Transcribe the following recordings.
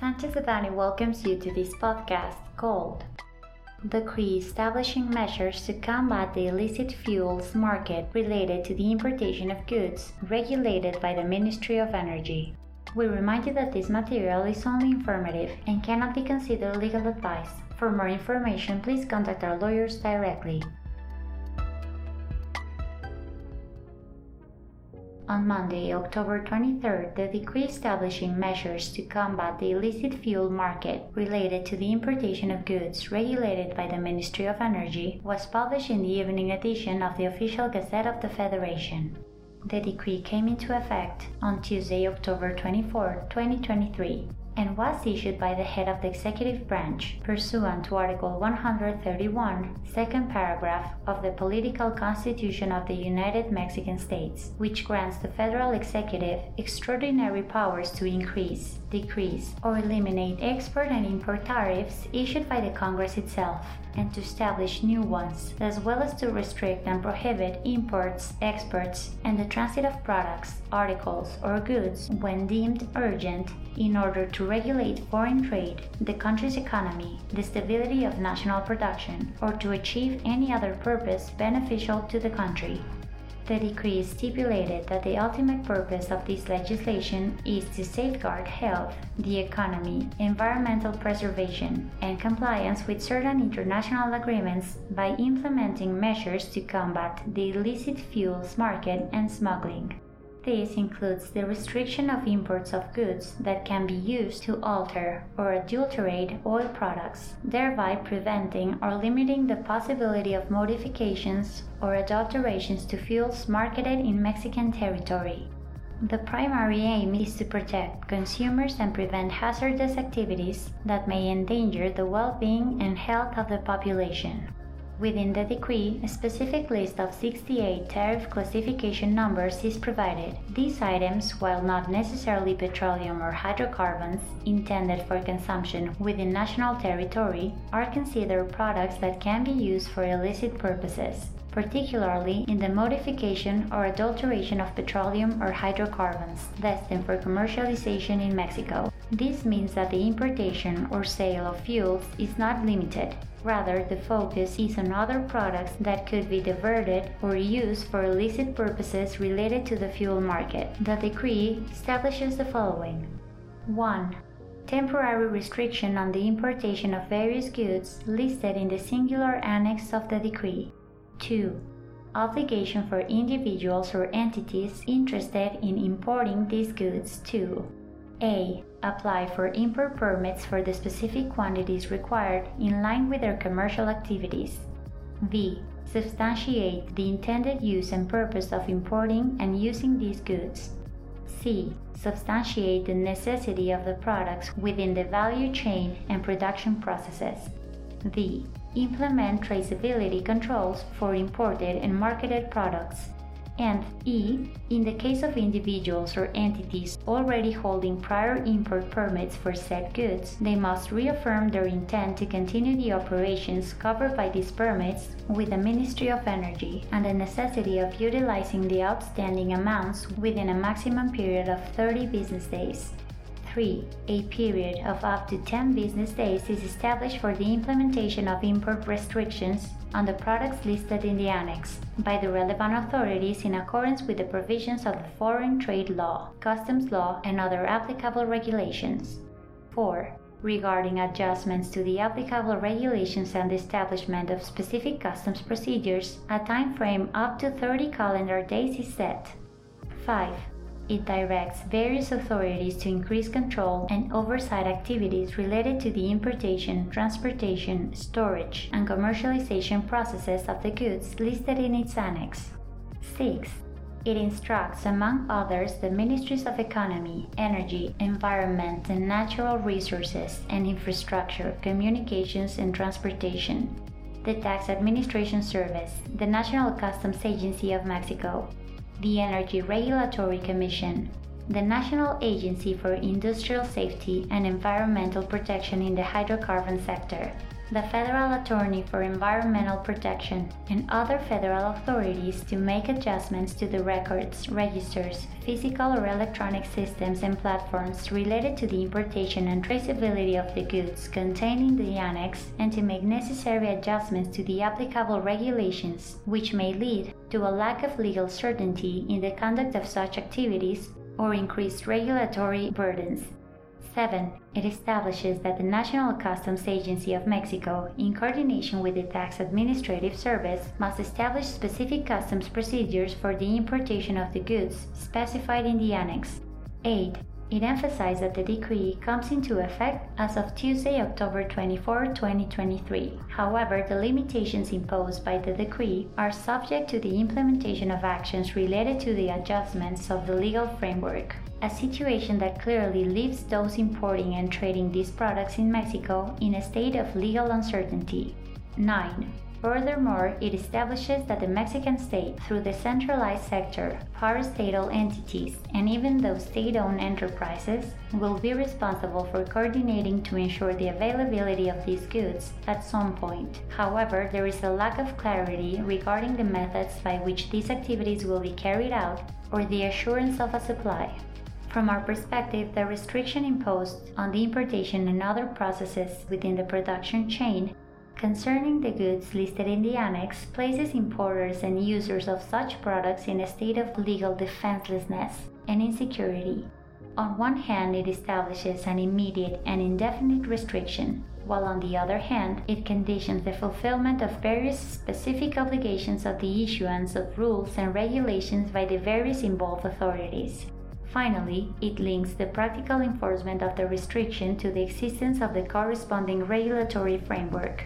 Sanchez Devanny welcomes you to this podcast called The Decree Establishing Measures to Combat the Illicit Fuels Market Related to the Importation of Goods Regulated by the Ministry of Energy. We remind you that this material is only informative and cannot be considered legal advice. For more information, please contact our lawyers directly. On Monday, October 23rd, the decree establishing measures to combat the illicit fuel market related to the importation of goods regulated by the Ministry of Energy was published in the evening edition of the official Gazette of the Federation. The decree came into effect on Tuesday, October 24, 2023 and was issued by the head of the executive branch pursuant to Article 131, second paragraph of the Political Constitution of the United Mexican States, which grants the federal executive extraordinary powers to increase, decrease, or eliminate export and import tariffs issued by the Congress itself and to establish new ones, as well as to restrict and prohibit imports, exports, and the transit of products, articles, or goods when deemed urgent in order to regulate foreign trade, the country's economy, the stability of national production, or to achieve any other purpose beneficial to the country. The decree stipulated that the ultimate purpose of this legislation is to safeguard health, the economy, environmental preservation, and compliance with certain international agreements by implementing measures to combat the illicit fuels market and smuggling. This includes the restriction of imports of goods that can be used to alter or adulterate oil products, thereby preventing or limiting the possibility of modifications or adulterations to fuels marketed in Mexican territory. The primary aim is to protect consumers and prevent hazardous activities that may endanger the well being and health of the population. Within the decree, a specific list of 68 tariff classification numbers is provided. These items, while not necessarily petroleum or hydrocarbons intended for consumption within national territory, are considered products that can be used for illicit purposes, particularly in the modification or adulteration of petroleum or hydrocarbons destined for commercialization in Mexico. This means that the importation or sale of fuels is not limited, Rather, the focus is on other products that could be diverted or used for illicit purposes related to the fuel market. The decree establishes the following 1. Temporary restriction on the importation of various goods listed in the singular annex of the decree. 2. Obligation for individuals or entities interested in importing these goods to a. Apply for import permits for the specific quantities required in line with their commercial activities. B. Substantiate the intended use and purpose of importing and using these goods. C. Substantiate the necessity of the products within the value chain and production processes. D. Implement traceability controls for imported and marketed products and E, in the case of individuals or entities already holding prior import permits for said goods, they must reaffirm their intent to continue the operations covered by these permits with the Ministry of Energy and the necessity of utilizing the outstanding amounts within a maximum period of 30 business days. 3. A period of up to 10 business days is established for the implementation of import restrictions on the products listed in the annex by the relevant authorities in accordance with the provisions of the foreign trade law, customs law, and other applicable regulations. 4. Regarding adjustments to the applicable regulations and the establishment of specific customs procedures, a time frame up to 30 calendar days is set. 5 it directs various authorities to increase control and oversight activities related to the importation, transportation, storage, and commercialization processes of the goods listed in its annex. 6. It instructs, among others, the Ministries of Economy, Energy, Environment and Natural Resources and Infrastructure, Communications and Transportation, the Tax Administration Service, the National Customs Agency of Mexico, the Energy Regulatory Commission, the National Agency for Industrial Safety and Environmental Protection in the Hydrocarbon Sector, the Federal Attorney for Environmental Protection, and other federal authorities to make adjustments to the records, registers, physical or electronic systems, and platforms related to the importation and traceability of the goods contained in the annex, and to make necessary adjustments to the applicable regulations, which may lead to a lack of legal certainty in the conduct of such activities or increased regulatory burdens. 7. It establishes that the National Customs Agency of Mexico, in coordination with the Tax Administrative Service, must establish specific customs procedures for the importation of the goods specified in the Annex. 8. It emphasized that the decree comes into effect as of Tuesday, October 24, 2023. However, the limitations imposed by the decree are subject to the implementation of actions related to the adjustments of the legal framework a situation that clearly leaves those importing and trading these products in Mexico in a state of legal uncertainty. 9. Furthermore, it establishes that the Mexican state, through the centralized sector, parastatal entities, and even those state owned enterprises, will be responsible for coordinating to ensure the availability of these goods at some point. However, there is a lack of clarity regarding the methods by which these activities will be carried out or the assurance of a supply. From our perspective, the restriction imposed on the importation and other processes within the production chain concerning the goods listed in the annex places importers and users of such products in a state of legal defenselessness and insecurity. On one hand, it establishes an immediate and indefinite restriction, while on the other hand, it conditions the fulfillment of various specific obligations of the issuance of rules and regulations by the various involved authorities. Finally, it links the practical enforcement of the restriction to the existence of the corresponding regulatory framework.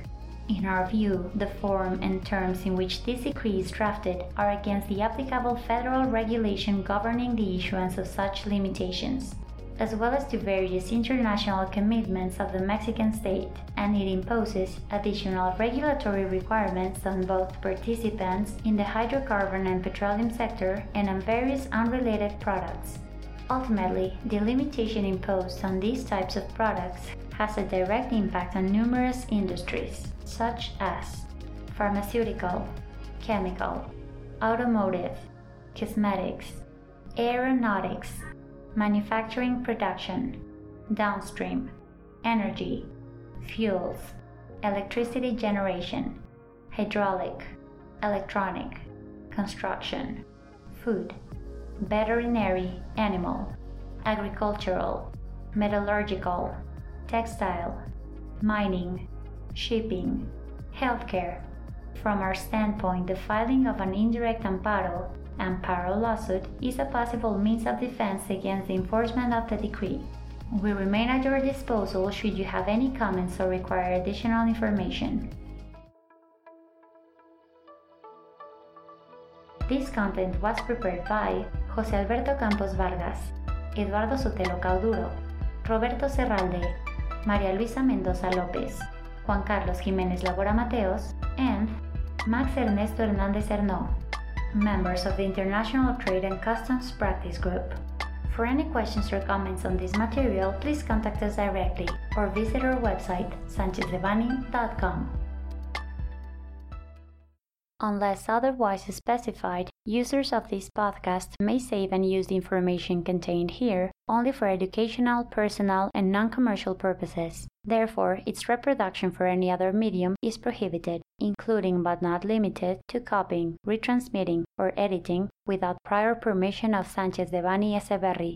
In our view, the form and terms in which this decree is drafted are against the applicable federal regulation governing the issuance of such limitations, as well as to various international commitments of the Mexican state, and it imposes additional regulatory requirements on both participants in the hydrocarbon and petroleum sector and on various unrelated products. Ultimately, the limitation imposed on these types of products has a direct impact on numerous industries, such as pharmaceutical, chemical, automotive, cosmetics, aeronautics, manufacturing production, downstream, energy, fuels, electricity generation, hydraulic, electronic, construction, food veterinary animal, agricultural, metallurgical, textile, mining, shipping, healthcare. From our standpoint, the filing of an indirect amparo, amparo lawsuit, is a possible means of defense against the enforcement of the decree. We remain at your disposal should you have any comments or require additional information. This content was prepared by José Alberto Campos Vargas, Eduardo Sotelo Cauduro, Roberto Serralde, María Luisa Mendoza López, Juan Carlos Jiménez Labora Mateos, and Max Ernesto Hernández Hernó, members of the International Trade and Customs Practice Group. For any questions or comments on this material, please contact us directly or visit our website, sanchezdevanny.com. Unless otherwise specified, users of this podcast may save and use the information contained here only for educational, personal, and non commercial purposes. Therefore, its reproduction for any other medium is prohibited, including but not limited to copying, retransmitting, or editing without prior permission of Sanchez Devanny Eseverri.